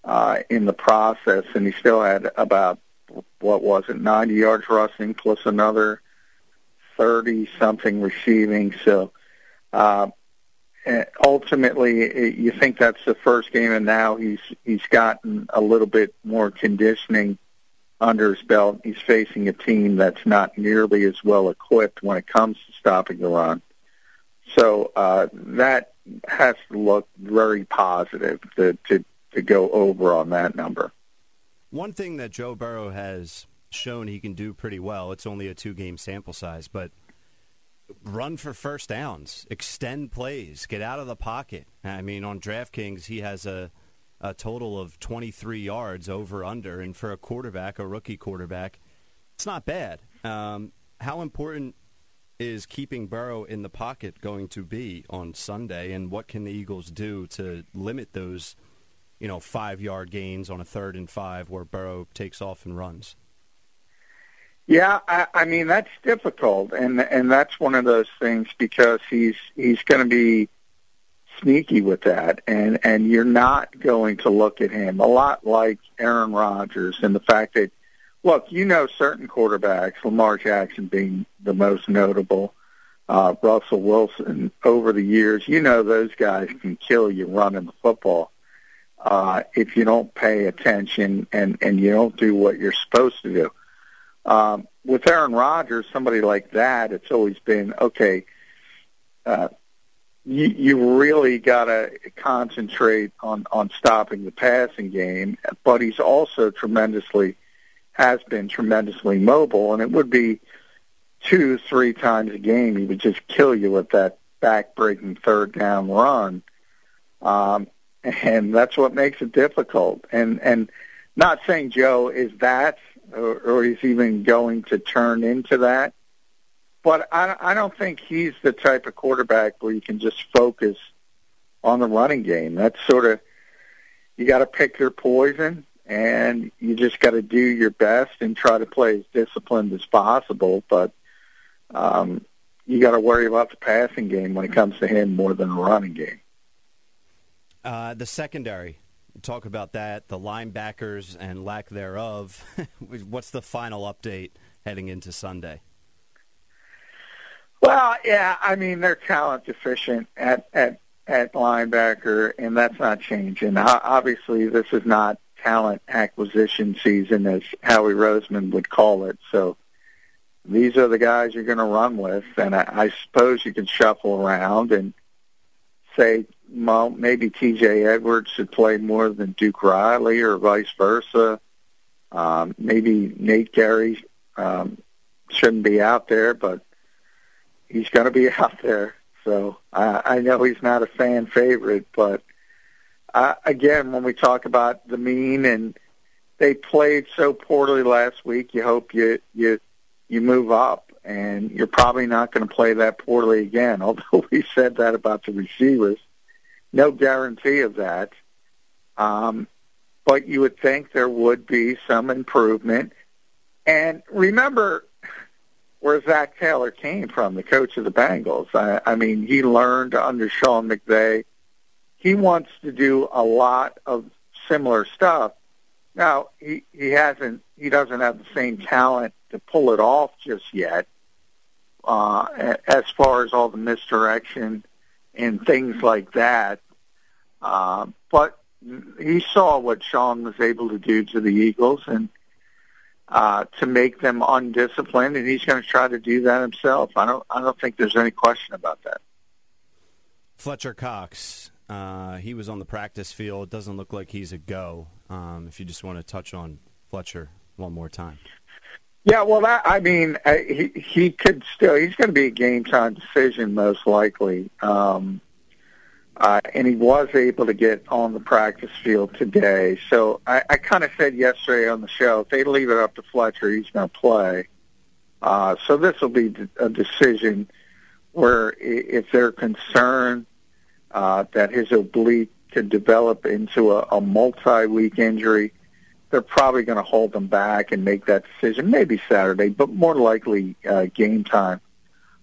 uh, in the process. And he still had about, what was it, 90 yards rushing plus another 30 something receiving. So uh, ultimately, you think that's the first game, and now he's he's gotten a little bit more conditioning under his belt. He's facing a team that's not nearly as well equipped when it comes to stopping the run. So uh, that has to look very positive to, to to go over on that number.
One thing that Joe Burrow has shown he can do pretty well. It's only a two-game sample size, but run for first downs, extend plays, get out of the pocket. I mean, on DraftKings, he has a a total of 23 yards over under, and for a quarterback, a rookie quarterback, it's not bad. Um, how important is keeping Burrow in the pocket going to be on Sunday, and what can the Eagles do to limit those, you know, five yard gains on a third and five where Burrow takes off and runs?
Yeah, I, I mean that's difficult, and and that's one of those things because he's he's going to be sneaky with that, and and you're not going to look at him a lot like Aaron Rodgers and the fact that look, you know, certain quarterbacks, Lamar Jackson being the most notable, uh, Russell Wilson over the years, you know, those guys can kill you running the football uh, if you don't pay attention and and you don't do what you're supposed to do. Um, with Aaron Rodgers, somebody like that, it's always been okay. Uh, you, you really got to concentrate on on stopping the passing game, but he's also tremendously has been tremendously mobile, and it would be two, three times a game he would just kill you with that back-breaking third down run, um, and that's what makes it difficult. And and not saying Joe is that, or, or he's even going to turn into that, but I, I don't think he's the type of quarterback where you can just focus on the running game. That's sort of you got to pick your poison, and you just got to do your best and try to play as disciplined as possible. But um, you got to worry about the passing game when it comes to him more than the running game.
Uh, the secondary, talk about that. The linebackers and lack thereof. What's the final update heading into Sunday?
Well, yeah, I mean they're talent deficient at at at linebacker, and that's not changing. Obviously, this is not talent acquisition season, as Howie Roseman would call it. So these are the guys you're going to run with, and I, I suppose you can shuffle around and say, well, maybe T.J. Edwards should play more than Duke Riley, or vice versa. Um, maybe Nate Gerry um, shouldn't be out there, but he's going to be out there. So I, I know he's not a fan favorite, but uh, again, when we talk about the mean and they played so poorly last week, you hope you you you move up, and you're probably not going to play that poorly again. Although we said that about the receivers, no guarantee of that. Um, but you would think there would be some improvement. And remember, where Zac Taylor came from, the coach of the Bengals. I, I mean, he learned under Sean McVay. He wants to do a lot of similar stuff. Now, he, he hasn't, he doesn't have the same talent to pull it off just yet. Uh, as far as all the misdirection and things like that. Uh, but he saw what Sean was able to do to the Eagles, and uh, to make them undisciplined, and he's going to try to do that himself. I don't. I don't think there's any question about that.
Fletcher Cox, uh, he was on the practice field. It doesn't look like he's a go. Um, if you just want to touch on Fletcher one more time.
Yeah, well, that, I mean, uh, he he could still. He's going to be a game time decision most likely. Um, uh, and he was able to get on the practice field today. So I, I kind of said yesterday on the show, if they leave it up to Fletcher, he's going to play. Uh, so this will be a decision where if they're concerned uh, that his oblique could develop into a, a multi-week injury, they're probably going to hold him back and make that decision maybe Saturday, but more likely uh, game time.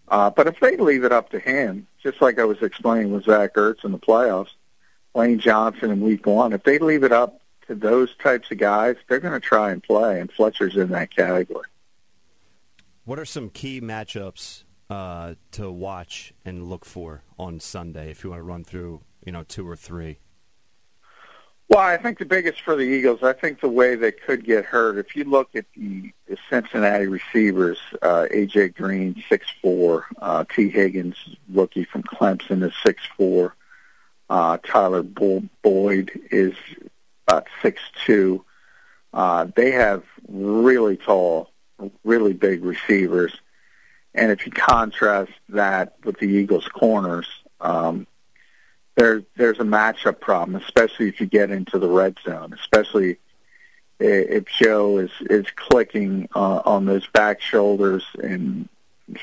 Uh, but if they leave it up to him, just like I was explaining with Zach Ertz in the playoffs, Lane Johnson in week one, if they leave it up to those types of guys, they're going to try and play, and Fletcher's in that category.
What are some key matchups uh, to watch and look for on Sunday if you want to run through, you know, two or three?
Well, I think the biggest for the Eagles, I think the way they could get hurt, if you look at the, Cincinnati receivers, uh, A.J. Green, six four, uh, Tee Higgins, rookie from Clemson, is six four. Uh, Tyler Boyd is about six two. Uh, they have really tall, really big receivers. And if you contrast that with the Eagles' corners, um, there, there's a matchup problem, especially if you get into the red zone, especially if Joe is, is clicking uh, on those back shoulders and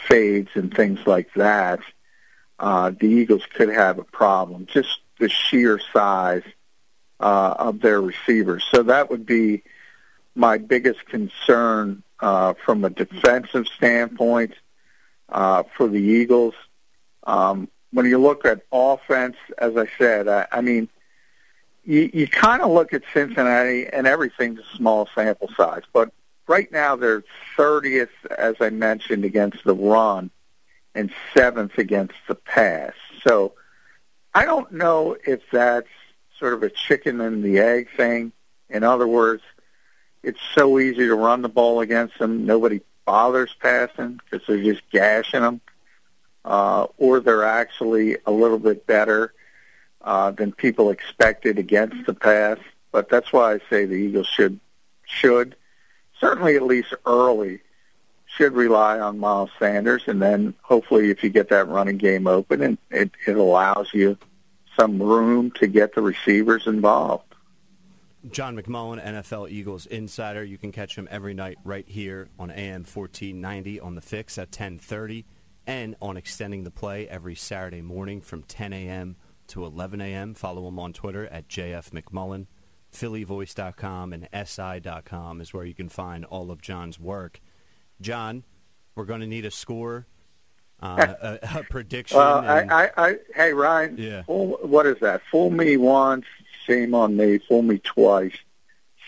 fades and things like that. Uh, the Eagles could have a problem, just the sheer size uh, of their receivers. So that would be my biggest concern uh, from a defensive standpoint uh, for the Eagles. Um, when you look at offense, as I said, I, I mean, you, you kind of look at Cincinnati, and everything's a small sample size. But right now, they're 30th, as I mentioned, against the run, and seventh against the pass. So I don't know if that's sort of a chicken and the egg thing. In other words, it's so easy to run the ball against them. Nobody bothers passing because they're just gashing them uh, or they're actually a little bit better uh, than people expected against the pass. But that's why I say the Eagles should should certainly at least early should rely on Miles Sanders, and then hopefully if you get that running game open, and it, it allows you some room to get the receivers involved.
John McMullen, NFL Eagles insider. You can catch him every night right here on AM 1490 on the Fix at 1030 and on extending the play every Saturday morning from 10 a.m. to 11 a.m. Follow him on Twitter at JF McMullen. PhillyVoice.com and SI.com is where you can find all of John's work. John, we're going to need a score, uh, a, a, prediction. And...
I, I, I, hey, Ryan,
yeah.
Fool, what is that? Fool me once, shame on me. Fool me twice,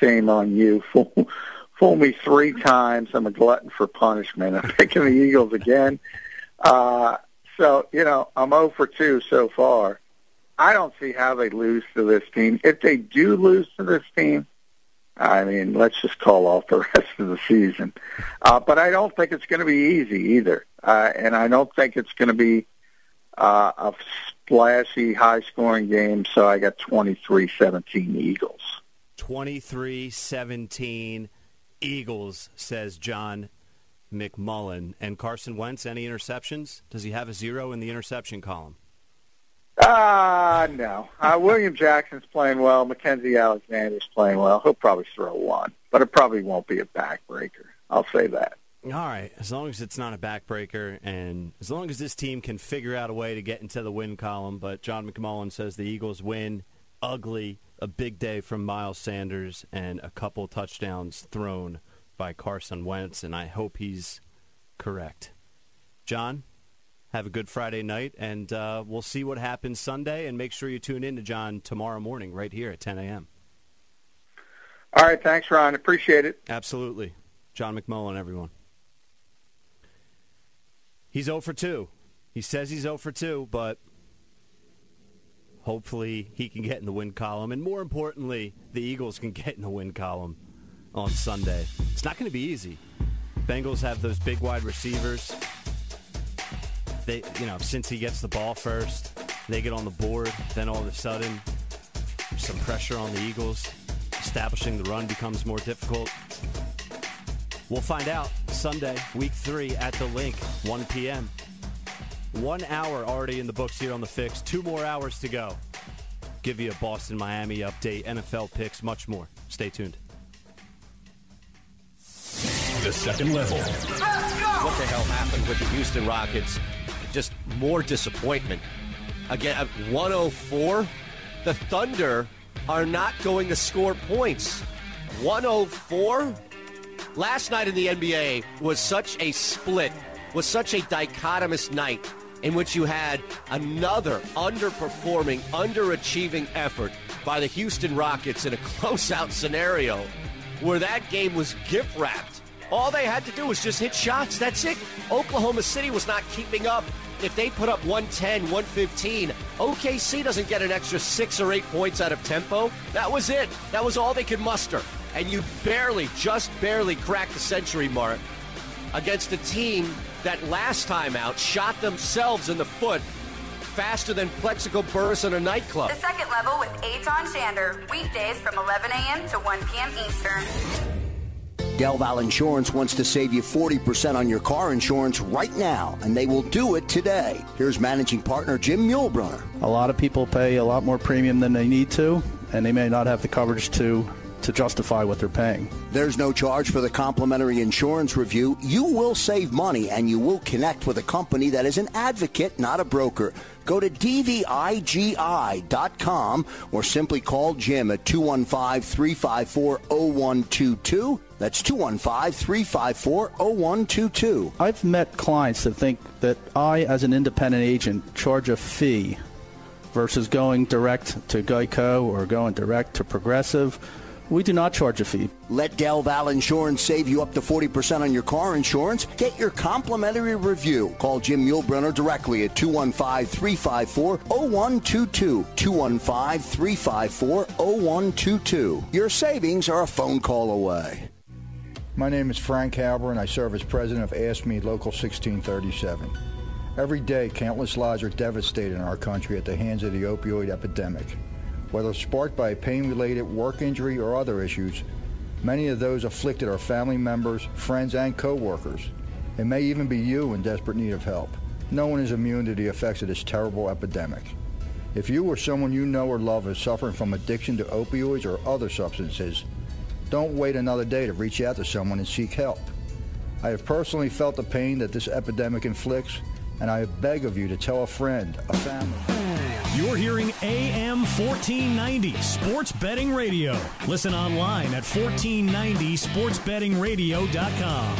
shame on you. Fool, fool me three times, I'm a glutton for punishment. I'm picking the Eagles again. Uh, so, you know, I'm 0 for 2 so far. I don't see how they lose to this team. If they do lose to this team, I mean, let's just call off the rest of the season. Uh, but I don't think it's going to be easy either. Uh, and I don't think it's going to be uh, a splashy, high-scoring game. So I got 23-17 Eagles.
23-17 Eagles, says John McMullen. And Carson Wentz, any interceptions? Does he have a zero in the interception column?
Uh, no. Uh, William Jackson's playing well. Mackensie Alexander's playing well. He'll probably throw one, but it probably won't be a backbreaker. I'll say that.
All right. As long as it's not a backbreaker and as long as this team can figure out a way to get into the win column. But John McMullen says the Eagles win ugly, a big day from Miles Sanders, and a couple touchdowns thrown by Carson Wentz, and I hope he's correct. John, have a good Friday night, and uh, we'll see what happens Sunday. And make sure you tune in to John tomorrow morning right here at 10 a.m.
All right, thanks, Ron. Appreciate it.
Absolutely. John McMullen, everyone. He's 0 for 2. He says he's 0 for 2, but hopefully he can get in the win column. And more importantly, the Eagles can get in the win column on Sunday. It's not going to be easy. Bengals have those big wide receivers. They, you know, since he gets the ball first, they get on the board. Then all of a sudden, some pressure on the Eagles. Establishing the run becomes more difficult. We'll find out Sunday, week three at the Linc, 1 p.m. One hour already in the books here on the fix. Two more hours to go. Give you a Boston Miami update, NFL picks, much more. Stay tuned.
The second level.
What the hell happened with the Houston Rockets? Just more disappointment. Again, at 104, the Thunder are not going to score points. 104? Last night in the NBA was such a split, was such a dichotomous night in which you had another underperforming, underachieving effort by the Houston Rockets in a closeout scenario where that game was gift wrapped All they had to do was just hit shots. That's it. Oklahoma City was not keeping up. If they put up 110, 115, OKC doesn't get an extra six or eight points out of tempo. That was it. That was all they could muster. And you barely, just barely cracked the century mark against a team that last time out shot themselves in the foot faster than Plaxico Burress in a nightclub.
The second level with Aton Shander, weekdays from 11 a.m. to 1 p.m. Eastern.
Del Insurance wants to save you 40% on your car insurance right now, and they will do it today. Here's managing partner Jim Muehlbrunner.
A lot of people pay a lot more premium than they need to, and they may not have the coverage to to justify what they're paying.
There's no charge for the complimentary insurance review. You will save money and you will connect with a company that is an advocate, not a broker. Go to dvigi.com or simply call Jim at 215 354 0122. That's 215 354 0122.
I've met clients that think that I, as an independent agent, charge a fee versus going direct to Geico or going direct to Progressive we do not charge a fee.
Let Del Val Insurance save you up to 40% on your car insurance. Get your complimentary review. Call Jim Muehlbrunner directly at 215-354-0122. 215-354-0122. Your savings are a phone call away.
My name is Frank Halber, and I serve as president of AFSCME Local 1637. Every day, countless lives are devastated in our country at the hands of the opioid epidemic. Whether sparked by a pain-related work injury or other issues, many of those afflicted are family members, friends, and co-workers. It may even be you in desperate need of help. No one is immune to the effects of this terrible epidemic. If you or someone you know or love is suffering from addiction to opioids or other substances, don't wait another day to reach out to someone and seek help. I have personally felt the pain that this epidemic inflicts, and I beg of you to tell a friend, a family.
You're hearing AM 1490 Sports Betting Radio. Listen online at 1490sportsbettingradio.com.